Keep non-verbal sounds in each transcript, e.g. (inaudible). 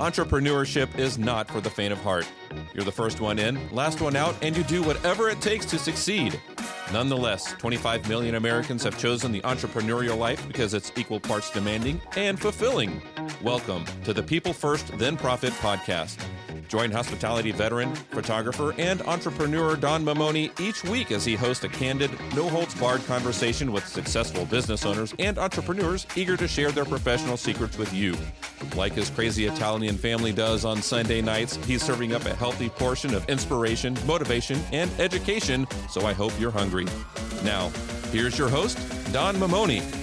Entrepreneurship is not for the faint of heart. You're the first one in, last one out, and you do whatever it takes to succeed. Nonetheless, 25 million Americans have chosen the entrepreneurial life because it's equal parts demanding and fulfilling. Welcome to the People First, Then Profit podcast. Join hospitality veteran, photographer, and entrepreneur Don Mamone each week as he hosts a candid, no holds barred conversation with successful business owners and entrepreneurs eager to share their professional secrets with you. Like his crazy Italian family does on Sunday nights, he's serving up a healthy portion of inspiration, motivation, and education, so I hope you're hungry. Now, here's your host, Don Mamone.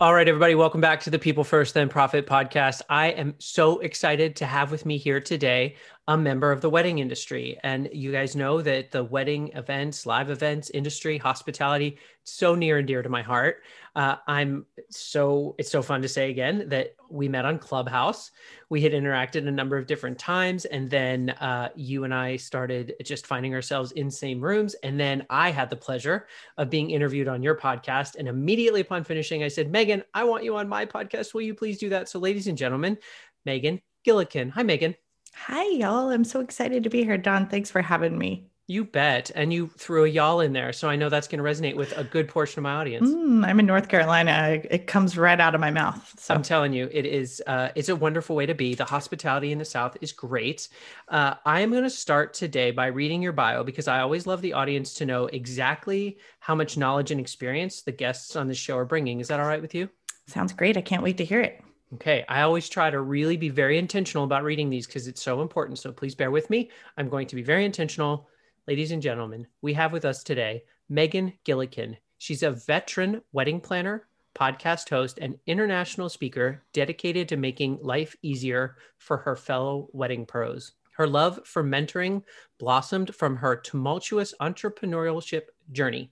All right, everybody, welcome back to the People First Then Profit podcast. I am so excited to have with me here today a member of the wedding industry. And you guys know that the wedding events, live events industry, hospitality, so near and dear to my heart. Uh, I'm so, it's so fun to say again that we met on Clubhouse. We had interacted a number of different times. And then uh, you and I started just finding ourselves in same rooms. And then I had the pleasure of being interviewed on your podcast. And immediately upon finishing, I said, Megan, I want you on my podcast. Will you please do that? So, ladies and gentlemen, Megan Gillikin. Hi, Megan. Hi, y'all. I'm so excited to be here. Don, thanks for having me. You bet. And you threw a y'all in there. So I know that's going to resonate with a good portion of my audience. Mm, I'm in North Carolina. It comes right out of my mouth. So I'm telling you, it is, uh, it's a wonderful way to be. The hospitality in the South is great. Uh, I am going to start today by reading your bio because I always love the audience to know exactly how much knowledge and experience the guests on the show are bringing. Is that all right with you? Sounds great. I can't wait to hear it. Okay. I always try to really be very intentional about reading these because it's so important. So please bear with me. I'm going to be very intentional. Ladies and gentlemen, we have with us today Megan Gillikin. She's a veteran wedding planner, podcast host, and international speaker dedicated to making life easier for her fellow wedding pros. Her love for mentoring blossomed from her tumultuous entrepreneurship journey.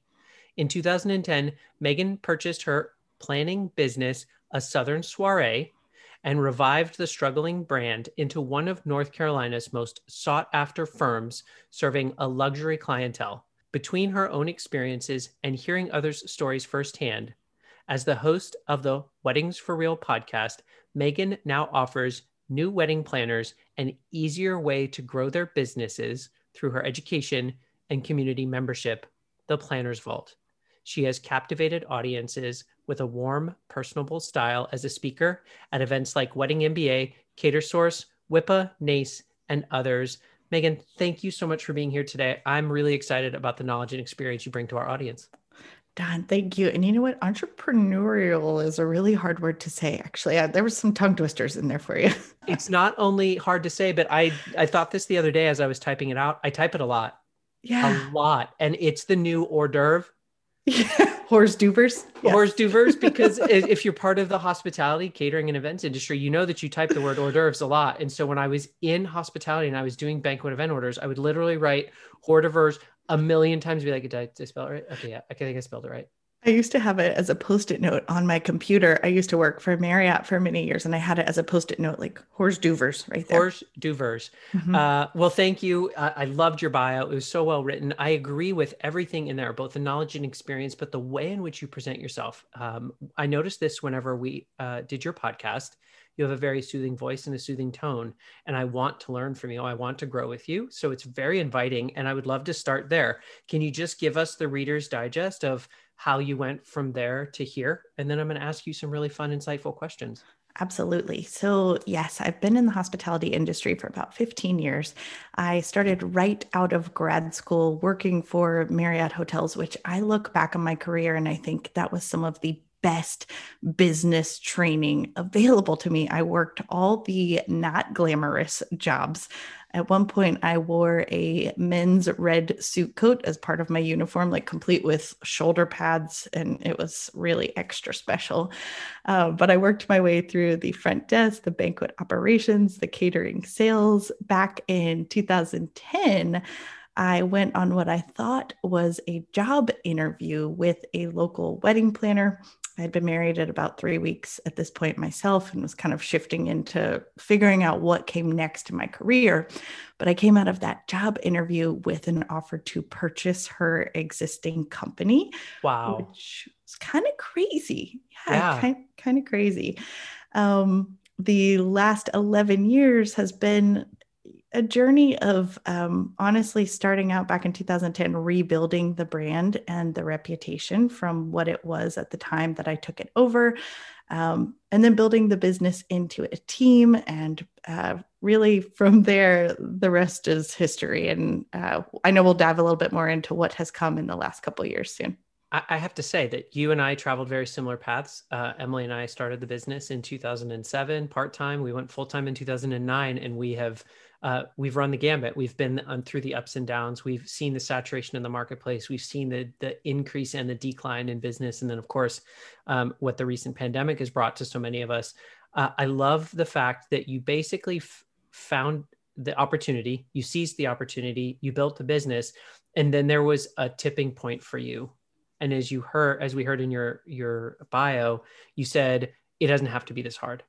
In 2010, Megan purchased her planning business, A Southern Soiree, and revived the struggling brand into one of North Carolina's most sought after firms serving a luxury clientele. Between her own experiences and hearing others' stories firsthand, as the host of the Weddings for Real podcast, Megan now offers new wedding planners an easier way to grow their businesses through her education and community membership, The Planner's Vault. She has captivated audiences with a warm, personable style as a speaker at events like Wedding MBA, Catersource, WIPA, NACE, and others. Megan, thank you so much for being here today. I'm really excited about the knowledge and experience you bring to our audience. Don, thank you. And you know what? Entrepreneurial is a really hard word to say. Actually, uh, there was some tongue twisters in there for you. (laughs) it's not only hard to say, but I I thought this the other day as I was typing it out. I type it a lot. Yeah, a lot, and it's the new hors d'oeuvre. (laughs) Yeah, hors d'oeuvres. Yes. Hors d'oeuvres, because if you're part of the hospitality, catering, and events industry, you know that you type the word hors d'oeuvres a lot. And so when I was in hospitality and I was doing banquet event orders, I would literally write hors d'oeuvres a million times. Be like, did I, did I spell it right? Okay, yeah, I think I spelled it right. I used to have it as a post-it note on my computer. I used to work for Marriott for many years, and I had it as a post-it note, like hors d'oeuvres, right there. Hors d'oeuvres. Mm-hmm. Uh, well, thank you. Uh, I loved your bio. It was so well written. I agree with everything in there, both the knowledge and experience, but the way in which you present yourself. Um, I noticed this whenever we uh, did your podcast. You have a very soothing voice and a soothing tone, and I want to learn from you. I want to grow with you, so it's very inviting, and I would love to start there. Can you just give us the Reader's Digest of how you went from there to here. And then I'm going to ask you some really fun, insightful questions. Absolutely. So, yes, I've been in the hospitality industry for about 15 years. I started right out of grad school working for Marriott Hotels, which I look back on my career and I think that was some of the best business training available to me. I worked all the not glamorous jobs at one point, I wore a men's red suit coat as part of my uniform, like complete with shoulder pads, and it was really extra special. Uh, but I worked my way through the front desk, the banquet operations, the catering sales. Back in 2010, I went on what I thought was a job interview with a local wedding planner I had been married at about three weeks at this point myself and was kind of shifting into figuring out what came next in my career. But I came out of that job interview with an offer to purchase her existing company. Wow. Which was kind of crazy. Yeah, yeah. Kind, kind of crazy. Um, the last 11 years has been a journey of um, honestly starting out back in 2010, rebuilding the brand and the reputation from what it was at the time that I took it over, um, and then building the business into a team. And uh, really, from there, the rest is history. And uh, I know we'll dive a little bit more into what has come in the last couple years soon. I have to say that you and I traveled very similar paths. Uh, Emily and I started the business in 2007 part time. We went full time in 2009, and we have uh, we've run the gambit. We've been on through the ups and downs. We've seen the saturation in the marketplace. We've seen the the increase and the decline in business, and then of course, um, what the recent pandemic has brought to so many of us. Uh, I love the fact that you basically f- found the opportunity, you seized the opportunity, you built the business, and then there was a tipping point for you. And as you heard, as we heard in your your bio, you said it doesn't have to be this hard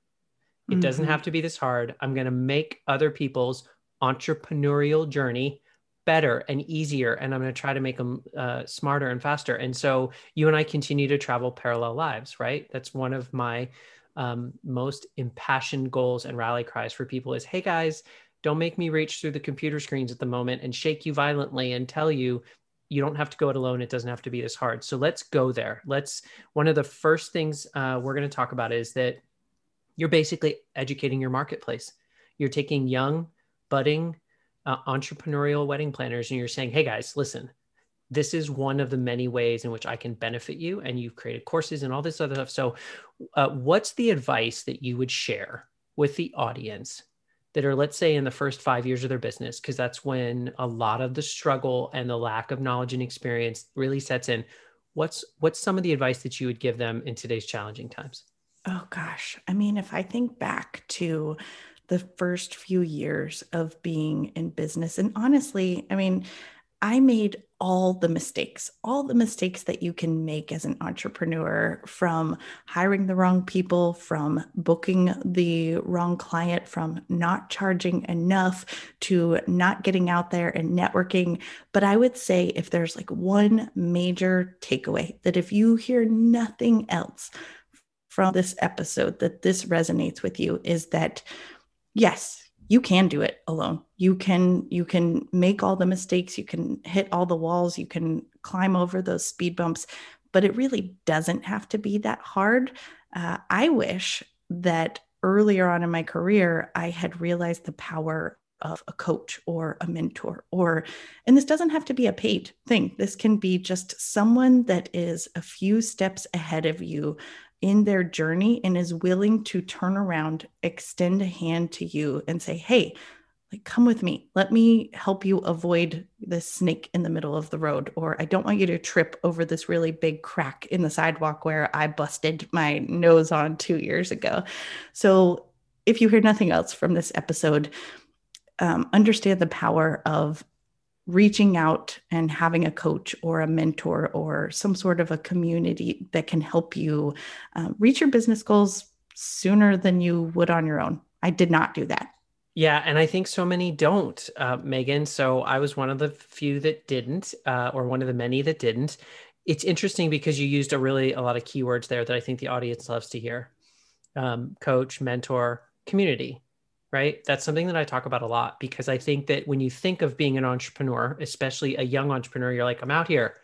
it mm-hmm. doesn't have to be this hard. I'm going to make other people's entrepreneurial journey better and easier and i'm going to try to make them uh, smarter and faster. And so you and i continue to travel parallel lives right? That's one of my um, most impassioned goals and rally cries for people is hey guys don't make me reach through the computer screens at the moment and shake you violently and tell you you don't have to go it alone. It doesn't have to be this hard. So let's go there. Let's one of the first things uh, we're going to talk about is that you're basically educating your marketplace. You're taking young, budding, uh, entrepreneurial wedding planners and you're saying, hey guys, listen, this is one of the many ways in which I can benefit you. And you've created courses and all this other stuff. So, uh, what's the advice that you would share with the audience that are, let's say, in the first five years of their business? Because that's when a lot of the struggle and the lack of knowledge and experience really sets in. What's what's some of the advice that you would give them in today's challenging times? Oh gosh. I mean, if I think back to the first few years of being in business, and honestly, I mean, I made all the mistakes, all the mistakes that you can make as an entrepreneur from hiring the wrong people, from booking the wrong client, from not charging enough to not getting out there and networking. But I would say if there's like one major takeaway that if you hear nothing else from this episode that this resonates with you is that yes you can do it alone. You can you can make all the mistakes. You can hit all the walls. You can climb over those speed bumps but it really doesn't have to be that hard. Uh, i wish that earlier on in my career i had realized the power of a coach or a mentor or and this doesn't have to be a paid thing. This can be just someone that is a few steps ahead of you in their journey and is willing to turn around, extend a hand to you and say, Hey, like, come with me. Let me help you avoid this snake in the middle of the road. Or I don't want you to trip over this really big crack in the sidewalk where I busted my nose on two years ago. So, if you hear nothing else from this episode, um, understand the power of reaching out and having a coach or a mentor or some sort of a community that can help you uh, reach your business goals sooner than you would on your own. I did not do that. Yeah, and I think so many don't, uh, Megan. So I was one of the few that didn't, uh, or one of the many that didn't. It's interesting because you used a really a lot of keywords there that I think the audience loves to hear: um, coach, mentor, community right? That's something that I talk about a lot because I think that when you think of being an entrepreneur, especially a young entrepreneur, you're like, I'm out here,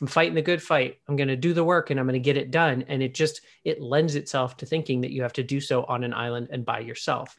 I'm fighting the good fight. I'm going to do the work and I'm going to get it done. And it just, it lends itself to thinking that you have to do so on an island and by yourself.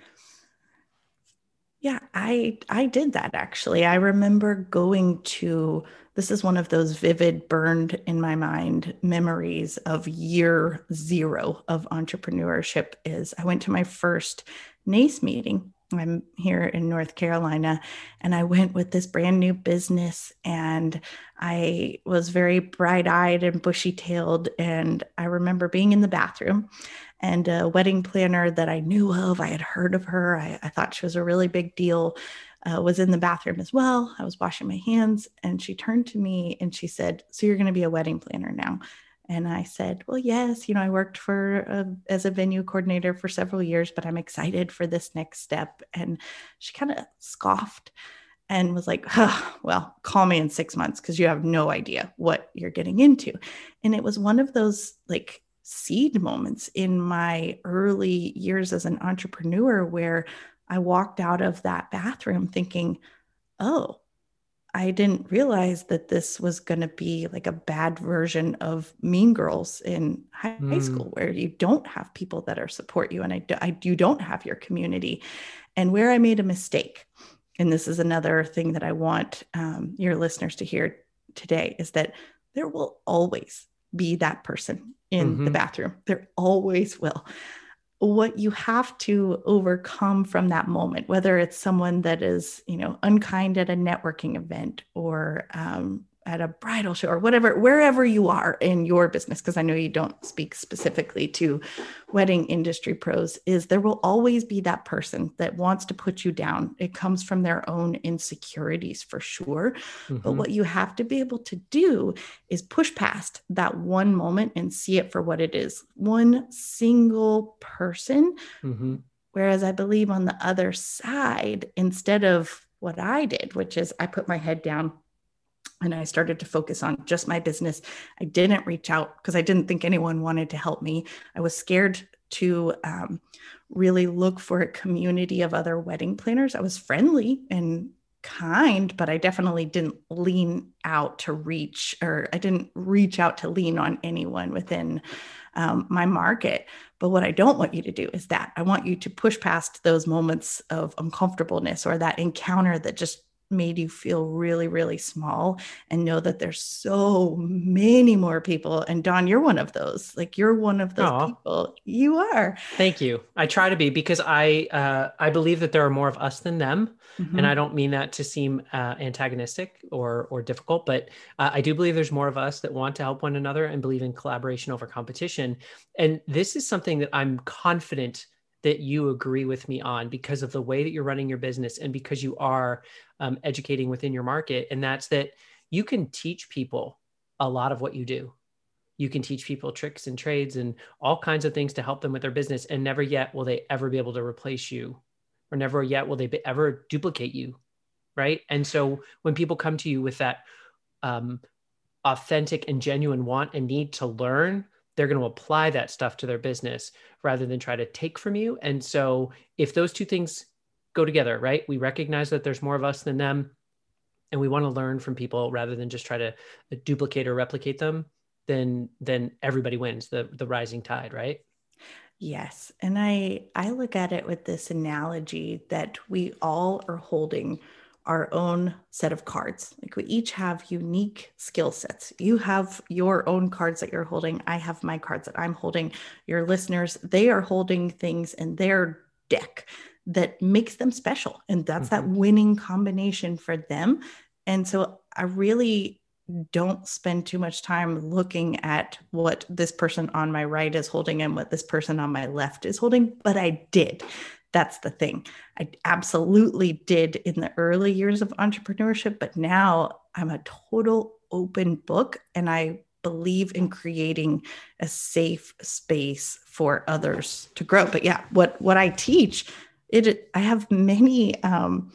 Yeah, I I did that actually. I remember going to this is one of those vivid burned in my mind memories of year 0 of entrepreneurship is I went to my first NACE meeting. I'm here in North Carolina, and I went with this brand new business, and I was very bright eyed and bushy tailed. And I remember being in the bathroom, and a wedding planner that I knew of, I had heard of her, I, I thought she was a really big deal, uh, was in the bathroom as well. I was washing my hands, and she turned to me and she said, So you're going to be a wedding planner now? And I said, Well, yes, you know, I worked for a, as a venue coordinator for several years, but I'm excited for this next step. And she kind of scoffed and was like, Well, call me in six months because you have no idea what you're getting into. And it was one of those like seed moments in my early years as an entrepreneur where I walked out of that bathroom thinking, oh, I didn't realize that this was going to be like a bad version of Mean Girls in high, mm. school, where you don't have people that are support you, and I, I you don't have your community, and where I made a mistake, and this is another thing that I want um, your listeners to hear today is that there will always be that person in mm-hmm. the bathroom. There always will what you have to overcome from that moment, whether it's someone that is, you know, unkind at a networking event or um, at a bridal show or whatever, wherever you are in your business, because I know you don't speak specifically to wedding industry pros, is there will always be that person that wants to put you down. It comes from their own insecurities for sure. Mm-hmm. But what you have to be able to do is push past that one moment and see it for what it is one single person. Mm-hmm. Whereas I believe on the other side, instead of what I did, which is I put my head down and I started to focus on just my business. I didn't reach out because I didn't think anyone wanted to help me. I was scared to um, really look for a community of other wedding planners. I was friendly and kind, but I definitely didn't lean out to reach, or I didn't reach out to lean on anyone within um, my market. But what I don't want you to do is that I want you to push past those moments of uncomfortableness or that encounter that just made you feel really, really small and know that there's so many more people. And Don, you're one of those. Like you're one of those Aww. people. You are. Thank you. I try to be because I uh, I believe that there are more of us than them, mm-hmm. and I don't mean that to seem uh, antagonistic or or difficult, but uh, I do believe there's more of us that want to help one another and believe in collaboration over competition. And this is something that I'm confident that you agree with me on because of the way that you're running your business and because you are um, educating within your market. And that's that you can teach people a lot of what you do. You can teach people tricks and trades and all kinds of things to help them with their business. And never yet will they ever be able to replace you, or never yet will they be, ever duplicate you. Right. And so when people come to you with that um, authentic and genuine want and need to learn, they're going to apply that stuff to their business rather than try to take from you. And so if those two things go together, right? We recognize that there's more of us than them and we want to learn from people rather than just try to uh, duplicate or replicate them, then then everybody wins, the the rising tide, right? Yes. And I I look at it with this analogy that we all are holding our own set of cards. Like we each have unique skill sets. You have your own cards that you're holding. I have my cards that I'm holding. Your listeners, they are holding things in their deck that makes them special. And that's mm-hmm. that winning combination for them. And so I really don't spend too much time looking at what this person on my right is holding and what this person on my left is holding, but I did. That's the thing. I absolutely did in the early years of entrepreneurship, but now I'm a total open book and I believe in creating a safe space for others to grow. But yeah, what what I teach, it I have many um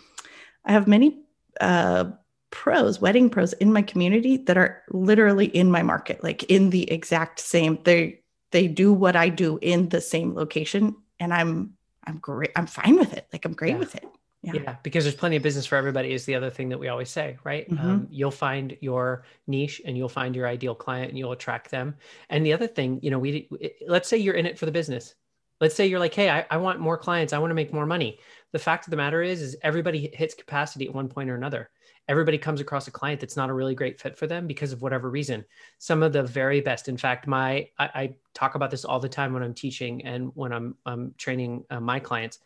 I have many uh pros, wedding pros in my community that are literally in my market, like in the exact same they they do what I do in the same location and I'm I'm great. I'm fine with it. Like I'm great yeah. with it. Yeah. yeah. because there's plenty of business for everybody is the other thing that we always say, right? Mm-hmm. Um, you'll find your niche and you'll find your ideal client and you'll attract them. And the other thing, you know, we let's say you're in it for the business. Let's say you're like, hey, I, I want more clients. I want to make more money. The fact of the matter is, is everybody hits capacity at one point or another everybody comes across a client that's not a really great fit for them because of whatever reason. Some of the very best, in fact, my I, I talk about this all the time when I'm teaching and when I'm, I'm training uh, my clients.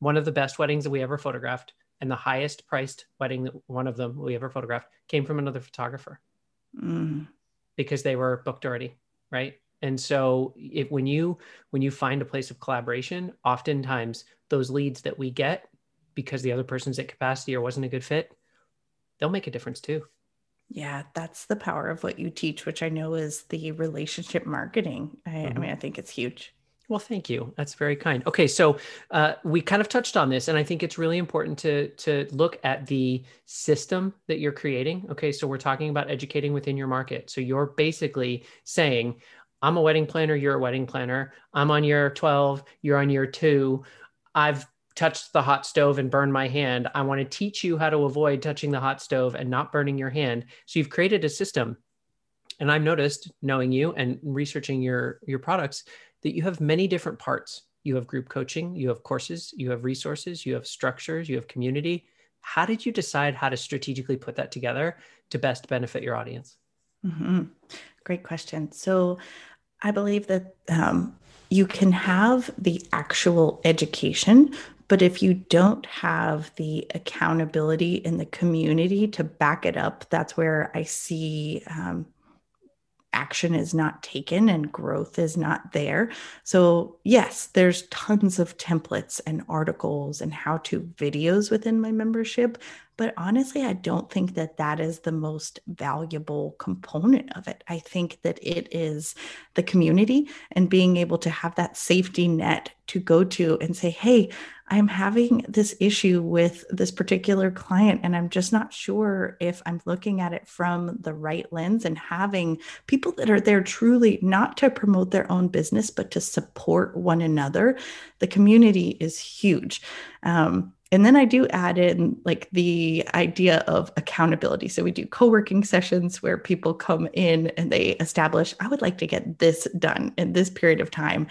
One of the best weddings that we ever photographed and the highest priced wedding that one of them we ever photographed came from another photographer mm. because they were booked already, right? And so if when you when you find a place of collaboration, oftentimes those leads that we get because the other person's at capacity or wasn't a good fit, they'll make a difference too. Yeah, that's the power of what you teach, which I know is the relationship marketing. I, mm-hmm. I mean, I think it's huge. Well, thank you. That's very kind. Okay, so uh, we kind of touched on this, and I think it's really important to to look at the system that you're creating. Okay, so we're talking about educating within your market. So you're basically saying, I'm a wedding planner, you're a wedding planner. I'm on year 12, you're on year two. I've touched the hot stove and burned my hand. I want to teach you how to avoid touching the hot stove and not burning your hand. So you've created a system. And I've noticed, knowing you and researching your your products, that you have many different parts. You have group coaching, you have courses, you have resources, you have structures, you have community. How did you decide how to strategically put that together to best benefit your audience? Mm-hmm. Great question. So, I believe that um, you can have the actual education, but if you don't have the accountability in the community to back it up, that's where I see um, action is not taken and growth is not there. So, yes, there's tons of templates and articles and how to videos within my membership. But honestly, I don't think that that is the most valuable component of it. I think that it is the community and being able to have that safety net to go to and say, hey, I'm having this issue with this particular client, and I'm just not sure if I'm looking at it from the right lens and having people that are there truly not to promote their own business, but to support one another. The community is huge. Um, and then I do add in like the idea of accountability. So we do co working sessions where people come in and they establish, I would like to get this done in this period of time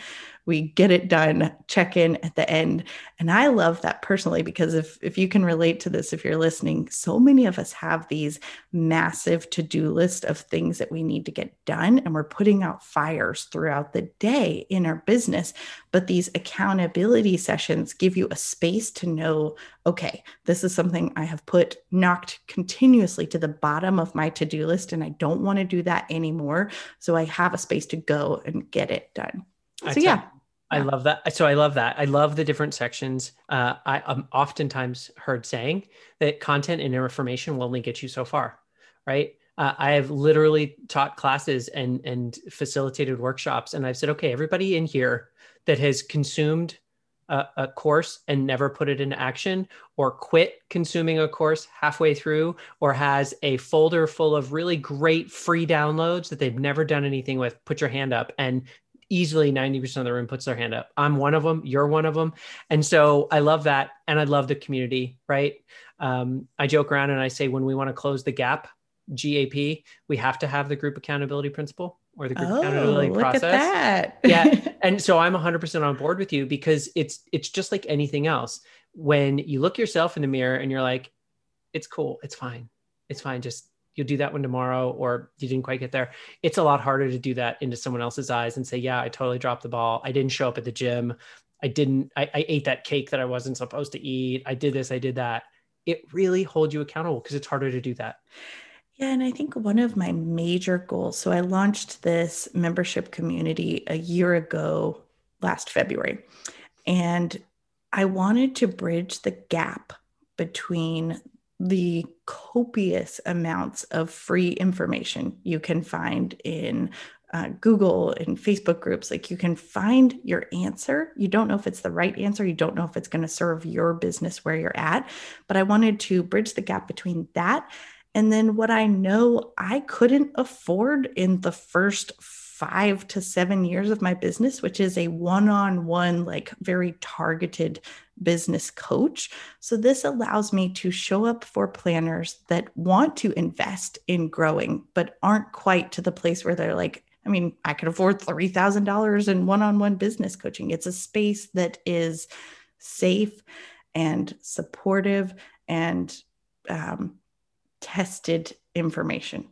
we get it done check in at the end. And i love that personally because if if you can relate to this if you're listening so many of us have these massive to-do list of things that we need to get done and we're putting out fires throughout the day in our business. But these accountability sessions give you a space to know okay this is something i have put knocked continuously to the bottom of my to-do list and i don't want to do that anymore. So i have a space to go and get it done. So yeah I love that. So I love that. I love the different sections. Uh, I, am oftentimes heard saying that content and information will only get you so far, right? Uh, I have literally taught classes and and facilitated workshops, and I've said, okay, everybody in here that has consumed a, a course and never put it into action, or quit consuming a course halfway through, or has a folder full of really great free downloads that they've never done anything with, put your hand up. And easily 90% of the room puts their hand up. I'm one of them. You're one of them. And so I love that. And I love the community, right? Um, I joke around and I say, when we want to close the gap, GAP, we have to have the group accountability principle or the group oh, accountability look process. At that. yeah. (laughs) And so I'm 100% on board with you because it's it's just like anything else. When you look yourself in the mirror and you're like, it's cool, it's fine. It's fine. Just you'll do that one tomorrow or you didn't quite get there. It's a lot harder to do that into someone else's eyes and say yeah i totally dropped the ball. I didn't show up at the gym. I didn't i, I ate that cake that i wasn't supposed to eat. I did this i did that. It really holds you accountable because it's harder to do that. Yeah, and I think one of my major goals. So I launched this membership community a year ago, last February, and I wanted to bridge the gap between the copious amounts of free information you can find in uh, Google and Facebook groups. Like you can find your answer. You don't know if it's the right answer. You don't know if it's going to serve your business where you're at. But I wanted to bridge the gap between that and then what I know I couldn't afford in the first five to seven years of my business, which is a one on one, like very targeted business coach. So, this allows me to show up for planners that want to invest in growing, but aren't quite to the place where they're like, I mean, I could afford $3,000 in one on one business coaching. It's a space that is safe and supportive and um, tested information.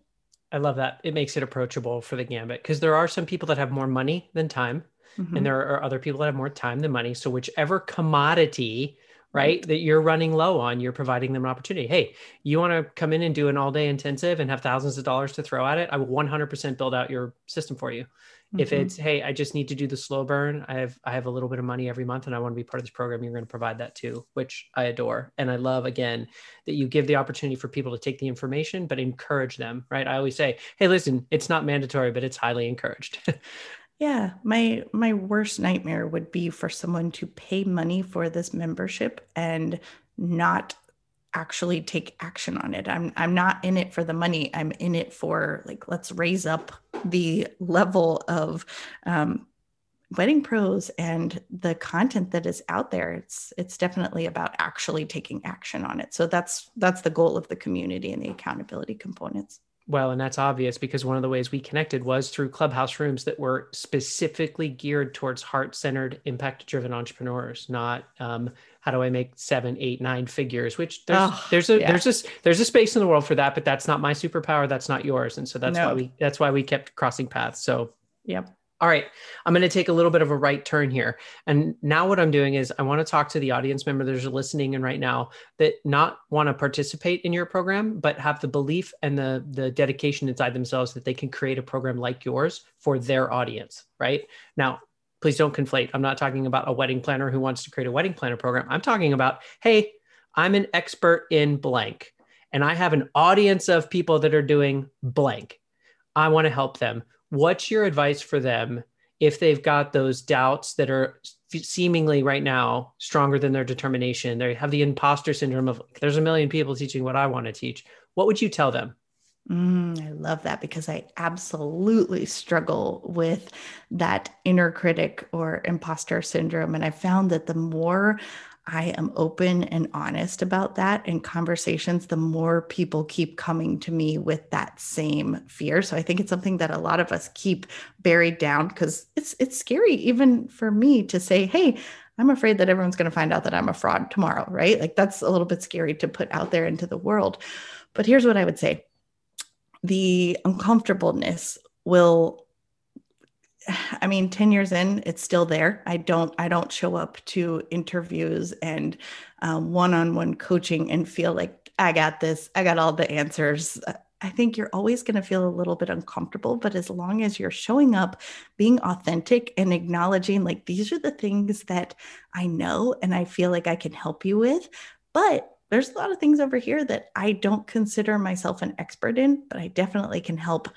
I love that. It makes it approachable for the gambit because there are some people that have more money than time, mm-hmm. and there are other people that have more time than money. So, whichever commodity, right, that you're running low on, you're providing them an opportunity. Hey, you want to come in and do an all day intensive and have thousands of dollars to throw at it? I will 100% build out your system for you. Mm-hmm. If it's hey, I just need to do the slow burn. I have I have a little bit of money every month and I want to be part of this program. You're going to provide that too, which I adore. And I love again that you give the opportunity for people to take the information but encourage them, right? I always say, "Hey, listen, it's not mandatory, but it's highly encouraged." (laughs) yeah, my my worst nightmare would be for someone to pay money for this membership and not actually take action on it. I'm I'm not in it for the money. I'm in it for like let's raise up the level of um, wedding pros and the content that is out there it's it's definitely about actually taking action on it so that's that's the goal of the community and the accountability components well, and that's obvious because one of the ways we connected was through clubhouse rooms that were specifically geared towards heart centered, impact driven entrepreneurs, not um, how do I make seven, eight, nine figures, which there's, oh, there's a, yeah. there's a, there's a space in the world for that, but that's not my superpower. That's not yours. And so that's no. why we, that's why we kept crossing paths. So, yep. All right, I'm going to take a little bit of a right turn here. And now what I'm doing is I want to talk to the audience member that are listening in right now that not want to participate in your program, but have the belief and the the dedication inside themselves that they can create a program like yours for their audience, right? Now, please don't conflate. I'm not talking about a wedding planner who wants to create a wedding planner program. I'm talking about, hey, I'm an expert in blank and I have an audience of people that are doing blank. I want to help them what's your advice for them if they've got those doubts that are seemingly right now stronger than their determination? They have the imposter syndrome of there's a million people teaching what i want to teach. What would you tell them? Mm, I love that because I absolutely struggle with that inner critic or imposter syndrome. And I found that the more I am open and honest about that in conversations, the more people keep coming to me with that same fear. So I think it's something that a lot of us keep buried down because it's it's scary even for me to say, "Hey, I'm afraid that everyone's going to find out that I'm a fraud tomorrow," right? Like that's a little bit scary to put out there into the world. But here's what I would say. The uncomfortableness will I mean, 10 years in, it's still there. I don't, I don't show up to interviews and um, one-on-one coaching and feel like I got this, I got all the answers. I think you're always going to feel a little bit uncomfortable, but as long as you're showing up, being authentic and acknowledging, like, these are the things that I know and I feel like I can help you with. But there's a lot of things over here that I don't consider myself an expert in, but I definitely can help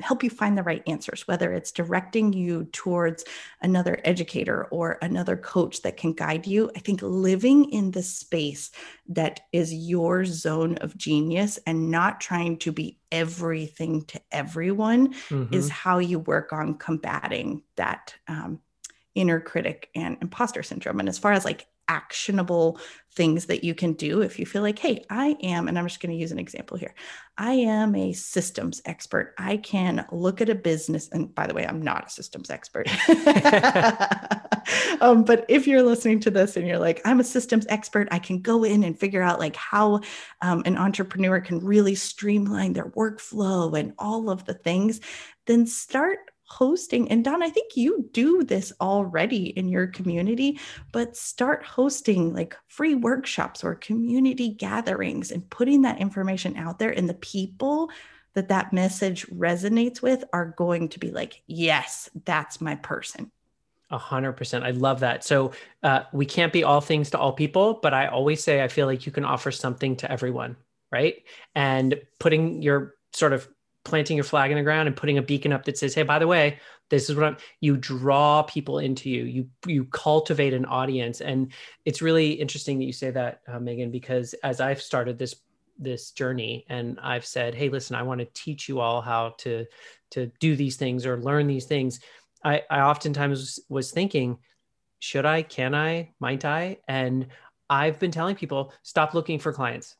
help you find the right answers, whether it's directing you towards another educator or another coach that can guide you. I think living in the space that is your zone of genius and not trying to be everything to everyone mm-hmm. is how you work on combating that um, inner critic and imposter syndrome. And as far as like actionable things that you can do if you feel like, hey, I am, and I'm just going to use an example here. I am a systems expert. I can look at a business, and by the way, I'm not a systems expert. (laughs) um, but if you're listening to this and you're like, I'm a systems expert, I can go in and figure out like how um, an entrepreneur can really streamline their workflow and all of the things, then start hosting and don i think you do this already in your community but start hosting like free workshops or community gatherings and putting that information out there and the people that that message resonates with are going to be like yes that's my person a hundred percent. I love that. So uh, we can't be all things to all people, but I always say I feel like you can offer something to everyone, right? And putting your sort of planting your flag in the ground and putting a beacon up that says, "Hey, by the way, this is what I'm." You draw people into you. You you cultivate an audience, and it's really interesting that you say that, uh, Megan, because as I've started this this journey and I've said, "Hey, listen, I want to teach you all how to to do these things or learn these things." I I oftentimes was thinking, should I? Can I? Might I? And I've been telling people, stop looking for clients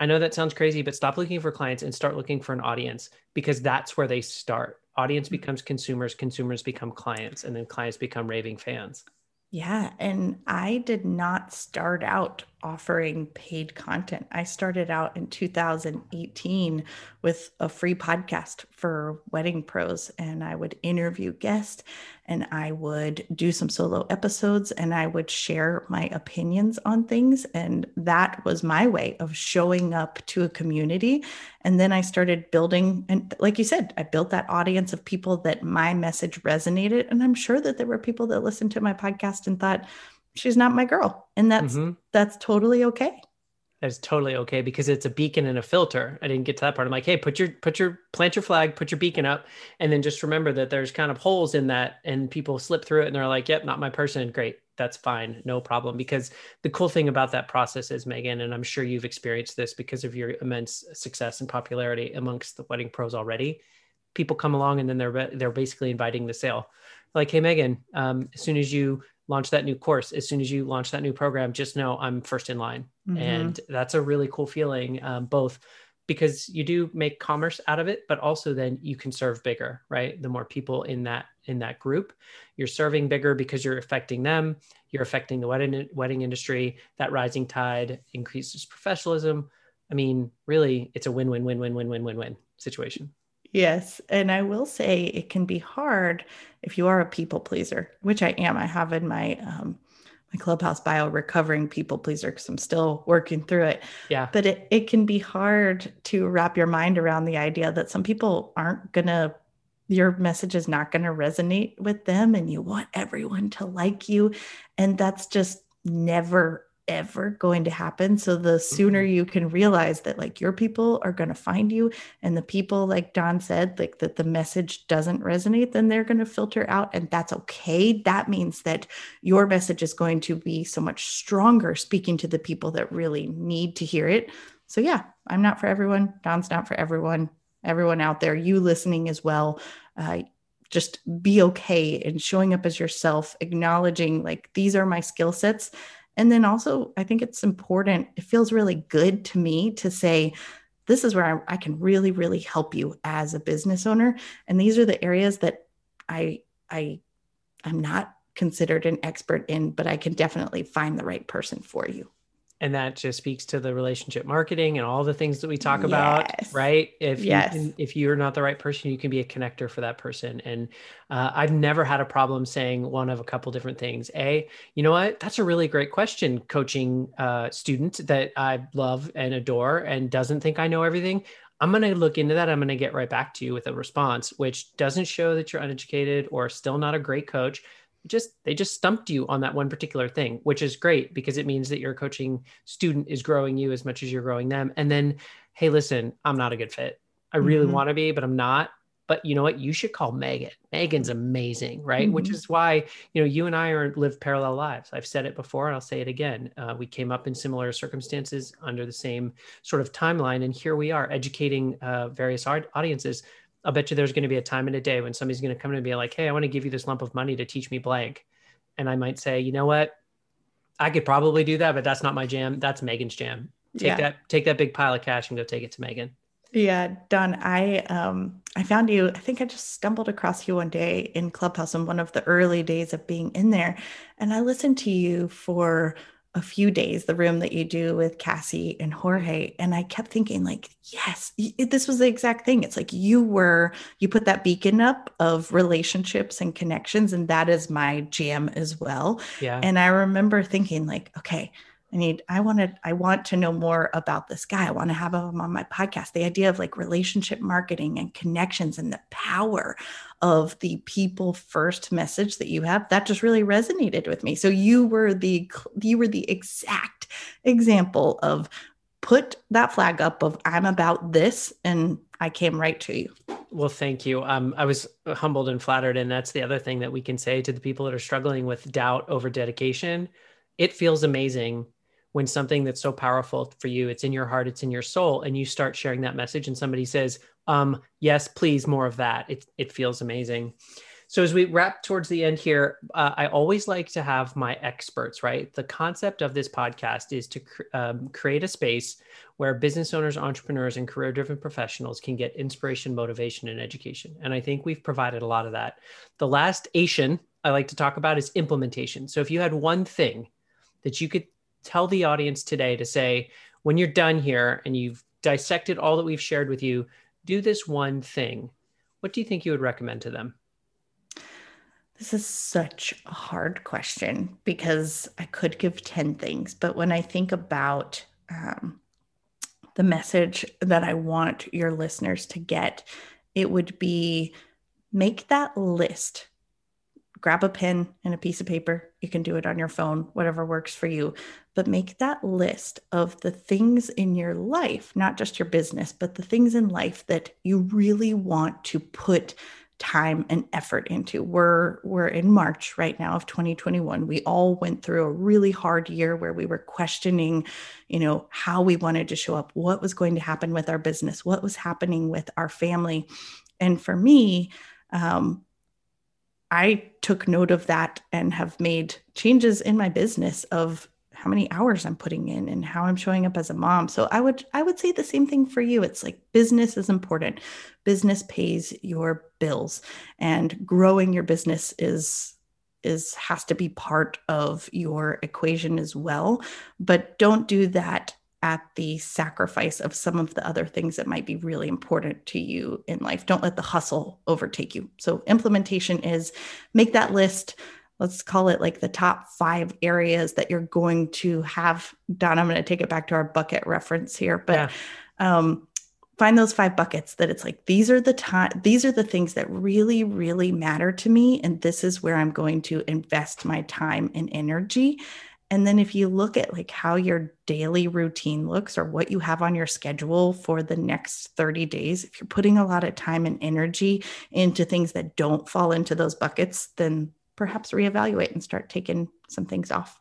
I know that sounds crazy, but stop looking for clients and start looking for an audience because that's where they start. Audience mm-hmm. becomes consumers, consumers become clients, and then clients become raving fans. Yeah. And I did not start out offering paid content. I started out in 2018 with a free podcast for wedding pros, and I would interview guests and I would do some solo episodes and I would share my opinions on things. And that was my way of showing up to a community. And then I started building, and like you said, I built that audience of people that my message resonated. And I'm sure that there were people that listened to my podcast and thought, she's not my girl. And that's mm-hmm. that's totally okay. That's totally okay because it's a beacon and a filter. I didn't get to that part. I'm like hey put your put your plant your flag put your beacon up and then just remember that there's kind of holes in that and people slip through it and they're like yep not my person. Great. That's fine. No problem. Because the cool thing about that process is megan and i'm sure you've experienced this because of your immense success and popularity amongst the wedding pros already people come along and then they're they're basically inviting the sale. Like hey megan um, as soon as you launch that new course as soon as you launch that new program just know i'm first in line. Mm-hmm. and that's a really cool feeling um, both because you do make commerce out of it but also then you can serve bigger right? The more people in that in that group you're serving bigger because you're affecting them you're affecting the wedding wedding industry. That rising tide increases professionalism. I mean really it's a win win win win win win win win situation Yes. And I will say it can be hard if you are a people pleaser, which I am. I have in my um, my clubhouse bio recovering people pleaser because I'm still working through it. Yeah. But it, it can be hard to wrap your mind around the idea that some people aren't gonna your message is not going to resonate with them and you want everyone to like you and that's just never ever going to happen. So the sooner mm-hmm. you can realize that like your people are going to find you and the people like Don said like that the message doesn't resonate then they're going to filter out and that's okay. That means that your message is going to be so much stronger speaking to the people that really need to hear it. So yeah, I'm not for everyone. Don's not for everyone. Everyone out there, you listening as well. Uh, just be okay and showing up as yourself, acknowledging like these are my skill sets and then also, I think it's important, it feels really good to me to say, this is where I, I, can really, really help you as a business owner. And these are the areas that I, I, I'm not considered an expert in, but I can definitely find the right person for you and that just speaks to the relationship marketing and all the things that we talk yes. about right if yes. you can, if you're not the right person you can be a connector for that person and uh, i've never had a problem saying one of a couple different things a you know what that's a really great question coaching uh, student that i love and adore and doesn't think i know everything I'm going to look into that. I'm going to get right back to you with a response, which doesn't show that you're uneducated or still not a great coach just they just stumped you on that one particular thing which is great because it means that your coaching student is growing you as much as you're growing them. And then hey listen i'm not a good fit. I really mm-hmm. want to be but i'm not. But you know what? You should call megan. Megan's amazing right? Mm-hmm. which is why you know you and i are live parallel lives. I've said it before and i'll say it again. Uh, we came up in similar circumstances under the same sort of timeline. And here we are educating uh, various audiences I'll bet you there's going to be a time in a day when somebody's going to come in and be like, Hey, I want to give you this lump of money to teach me blank. And I might say, you know what? I could probably do that, but that's not my jam. That's Megan's jam. Take yeah. that, take that big pile of cash and go take it to Megan. Yeah, Don, I um I found you, I think I just stumbled across you one day in Clubhouse in one of the early days of being in there. And I listened to you for a few days the room that you do with Cassie and Jorge and I kept thinking like yes this was the exact thing. It's like you were you put that beacon up of relationships and connections and that is my jam as well. Yeah. And I remember thinking like okay I need, I wanted, I want to know more about this guy. I want to have him on my podcast. The idea of like relationship marketing and connections and the power of the people first message that you have, that just really resonated with me. So you were the, you were the exact example of put that flag up of I'm about this and I came right to you. Well, thank you. Um, I was humbled and flattered. And that's the other thing that we can say to the people that are struggling with doubt over dedication. It feels amazing when something that's so powerful for you it's in your heart it's in your soul and you start sharing that message and somebody says um, yes please more of that. It, it feels amazing. So as we wrap towards the end here uh, i always like to have my experts right? The concept of this podcast is to cr- um, create a space where business owners entrepreneurs and career driven professionals can get inspiration motivation and education and i think we've provided a lot of that. The last asian i like to talk about is implementation. So if you had one thing that you could tell the audience today to say, when you're done here and you've dissected all that we've shared with you, do this one thing. What do you think you would recommend to them? This is such a hard question because I could give 10 things. But when I think about um, the message that I want your listeners to get, it would be make that list grab a pen and a piece of paper. You can do it on your phone, whatever works for you. But make that list of the things in your life, not just your business, but the things in life that you really want to put time and effort into. We're we're in March right now of 2021. We all went through a really hard year where we were questioning, you know, how we wanted to show up, what was going to happen with our business, what was happening with our family. and for me, um, I took note of that and have made changes in my business of how many hours I'm putting in and how I'm showing up as a mom. So I would I would say the same thing for you. It's like business is important. Business pays your bills and growing your business is is has to be part of your equation as well, but don't do that at the sacrifice of some of the other things that might be really important to you in life. Don't let the hustle overtake you. So implementation is make that list let's call it like the top five areas that you're going to have done. I'm going to take it back to our bucket reference here, but yeah. um, find those five buckets that it's like these are the time these are the things that really really matter to me and this is where i'm going to invest my time and energy and then if you look at like how your daily routine looks or what you have on your schedule for the next 30 days if you're putting a lot of time and energy into things that don't fall into those buckets then perhaps reevaluate and start taking some things off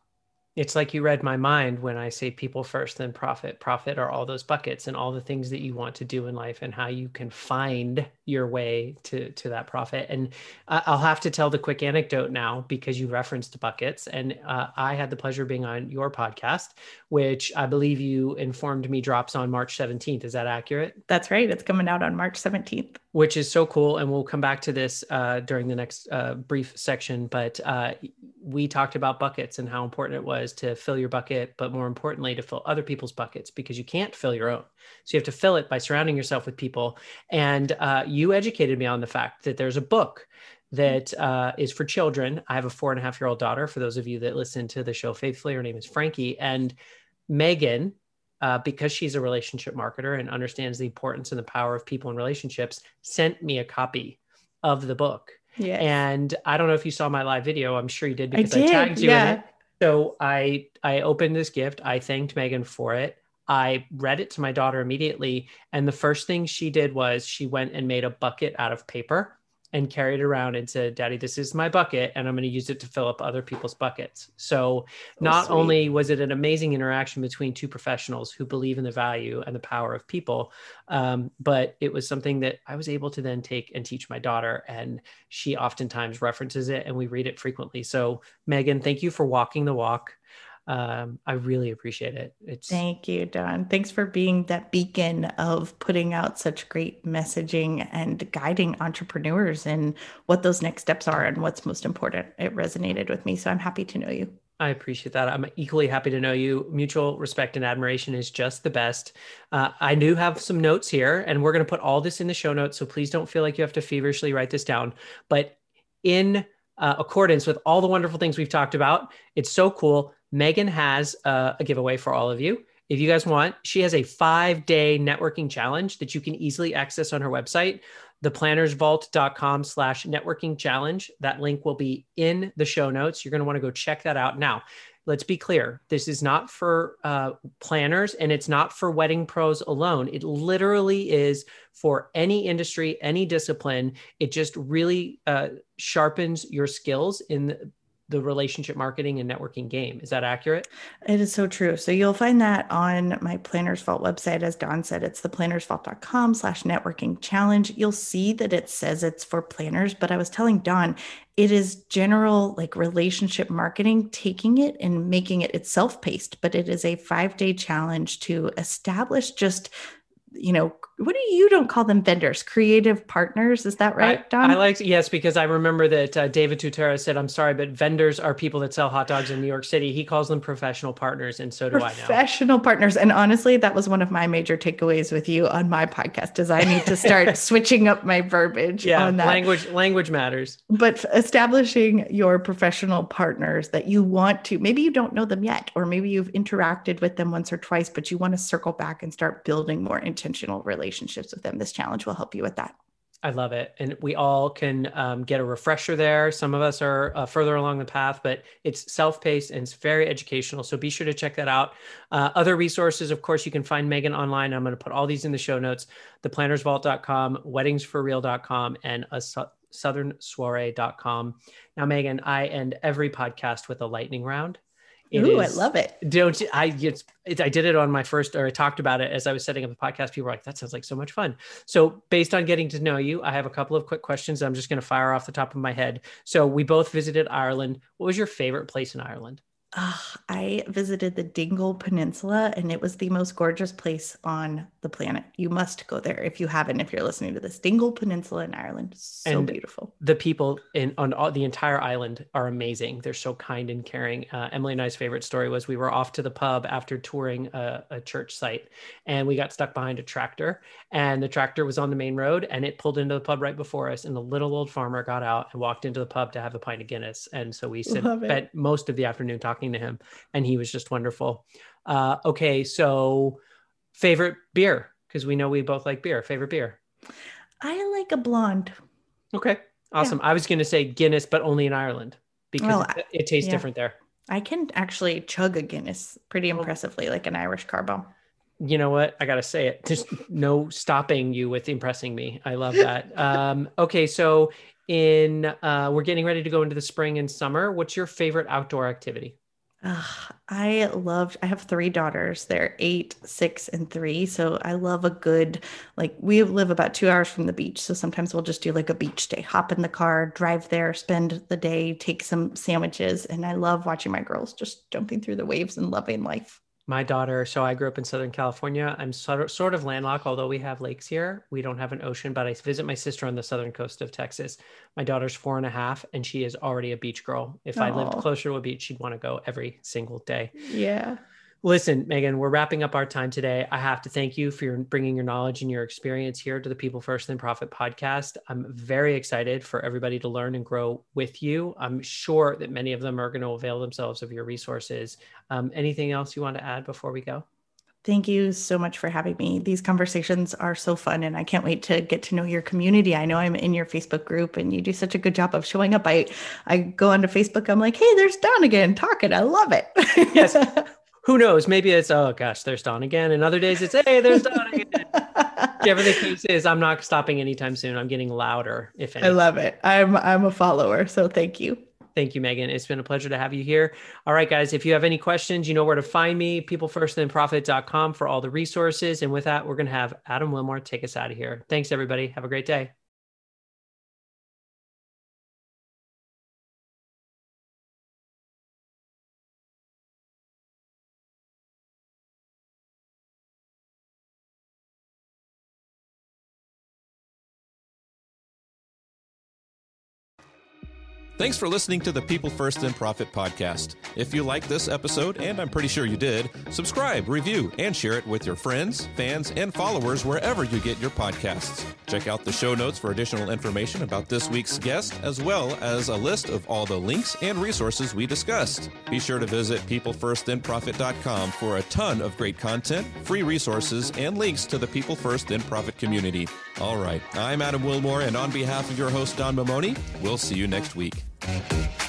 it's like you read my mind when I say people first, then profit. Profit are all those buckets and all the things that you want to do in life and how you can find your way to to that profit. And I'll have to tell the quick anecdote now because you referenced buckets. And uh, I had the pleasure of being on your podcast, which I believe you informed me drops on March 17th. Is that accurate? That's right. It's coming out on March 17th. Which is so cool. And we'll come back to this uh, during the next uh, brief section. But uh, we talked about buckets and how important it was to fill your bucket, but more importantly, to fill other people's buckets because you can't fill your own. So you have to fill it by surrounding yourself with people. And uh, you educated me on the fact that there's a book that uh, is for children. I have a four and a half year old daughter. For those of you that listen to the show faithfully, her name is Frankie. And Megan, uh, because she's a relationship marketer and understands the importance and the power of people and relationships, sent me a copy of the book yeah. And I don't know if you saw my live video. I'm sure you did because I, did, I tagged you yeah. in it. So I I opened this gift. I thanked Megan for it. I read it to my daughter immediately. And the first thing she did was she went and made a bucket out of paper and carried it around and said, Daddy, this is my bucket, and I'm going to use it to fill up other people's buckets. So, not sweet. only was it an amazing interaction between two professionals who believe in the value and the power of people, um, but it was something that I was able to then take and teach my daughter. And she oftentimes references it, and we read it frequently. So, Megan, thank you for walking the walk um, I really appreciate it. It's thank you, Don. Thanks for being that beacon of putting out such great messaging and guiding entrepreneurs in what those next steps are and what's most important. It resonated with me, so I'm happy to know you. I appreciate that. I'm equally happy to know you. Mutual respect and admiration is just the best. Uh, I do have some notes here, and we're going to put all this in the show notes. So please don't feel like you have to feverishly write this down. But in uh, accordance with all the wonderful things we've talked about, it's so cool. Megan has uh, a giveaway for all of you. If you guys want, she has a five day networking challenge that you can easily access on her website, theplannersvault.com slash networking challenge. That link will be in the show notes. You're going to want to go check that out. Now, let's be clear this is not for uh, planners and it's not for wedding pros alone it literally is for any industry any discipline it just really uh, sharpens your skills in the relationship marketing and networking game. Is that accurate? It is so true. So you'll find that on my Planners Vault website. As Don said, it's the theplannersvault.com slash networking challenge. You'll see that it says it's for planners, but I was telling Don, it is general like relationship marketing, taking it and making it, it's self-paced, but it is a five day challenge to establish just you know, what do you, don't call them vendors, creative partners? Is that right, Don? I, I like, yes, because I remember that uh, David Tutera said, I'm sorry, but vendors are people that sell hot dogs in New York City. He calls them professional partners. And so do professional I. Professional partners. And honestly, that was one of my major takeaways with you on my podcast is I need to start (laughs) switching up my verbiage yeah, on that. Language, language matters. But establishing your professional partners that you want to, maybe you don't know them yet, or maybe you've interacted with them once or twice, but you want to circle back and start building more intentional relationships with them. This challenge will help you with that. I love it. And we all can um, get a refresher there. Some of us are uh, further along the path, but it's self paced and it's very educational. So be sure to check that out. Uh, other resources, of course, you can find Megan online. I'm going to put all these in the show notes theplannersvault.com, weddingsforreal.com, and a su- southernsoiree.com. Now, Megan, I end every podcast with a lightning round. It Ooh, is- I love it. Don't I? It's, it, I did it on my first, or I talked about it as I was setting up the podcast. People were like, "That sounds like so much fun." So, based on getting to know you, I have a couple of quick questions. I'm just going to fire off the top of my head. So, we both visited Ireland. What was your favorite place in Ireland? I visited the Dingle Peninsula and it was the most gorgeous place on the planet. You must go there if you haven't, if you're listening to this. Dingle Peninsula in Ireland. So And- beautiful. The people in on all, the entire island are amazing. They're so kind and caring. Uh, Emily and I's favorite story was we were off to the pub after touring a, a church site, and we got stuck behind a tractor. And the tractor was on the main road, and it pulled into the pub right before us. And the little old farmer got out and walked into the pub to have a pint of Guinness. And so we spent most of the afternoon talking to him, and he was just wonderful. Uh, okay, so favorite beer because we know we both like beer. Favorite beer. I like a blonde. Okay. Awesome. I was going to say Guinness, but only in Ireland because Well, it, it tastes yeah. different there. I can actually chug a Guinness pretty Oh. impressively, like an Irish car bomb. You know what? I got to say it. There's no stopping you with impressing me. I love that. (laughs) um, okay. So, in uh, we're getting ready to go into the spring and summer. What's your favorite outdoor activity? Ah, I loved, I have three daughters. They're eight, six, and three. So I love a good, like, we live about two hours from the beach. So sometimes we'll just do like a beach day, hop in the car, drive there, spend the day, take some sandwiches. And I love watching my girls just jumping through the waves and loving life. My daughter, so I grew up in Southern California. I'm sort of, sort of landlocked, although we have lakes here. We don't have an ocean, but I visit my sister on the southern coast of Texas. My daughter's four and a half, and she is already a beach girl. If I lived closer to a beach, she'd want to go every single day. Yeah. Listen, Megan, we're wrapping up our time today. I have to thank you for your, bringing your knowledge and your experience here to the People First and Profit podcast. I'm very excited for everybody to learn and grow with you. I'm sure that many of them are going to avail themselves of your resources. Um, anything else you want to add before we go? Thank you so much for having me. These conversations are so fun, and I can't wait to get to know your community. I know I'm in your Facebook group, and you do such a good job of showing up. I I go onto Facebook. I'm like, hey, there's Don again talking. I love it. Yes. (laughs) Who knows? Maybe it's, oh gosh, there's Don again. And other days it's, hey, there's Don again. (laughs) Whichever the case is, I'm not stopping anytime soon. I'm getting louder, if I love it. I'm I'm a follower, so thank you. Thank you, Megan. It's been a pleasure to have you here. All right, guys, if you have any questions, you know where to find me, peoplefirstandprofit.com for all the resources. And with that, we're going to have Adam Wilmore take us out of here. Thanks, everybody. Have a great day. Thanks for listening to the People First and Profit podcast. If you liked this episode, and I'm pretty sure you did, subscribe, review, and share it with your friends, fans, and followers wherever you get your podcasts. Check out the show notes for additional information about this week's guest, as well as a list of all the links and resources we discussed. Be sure to visit peoplefirstandprofit.com for a ton of great content, free resources, and links to the People First and Profit community. All right, I'm Adam Wilmore, and on behalf of your host, Don Mamone, we'll see you next week. Thank you.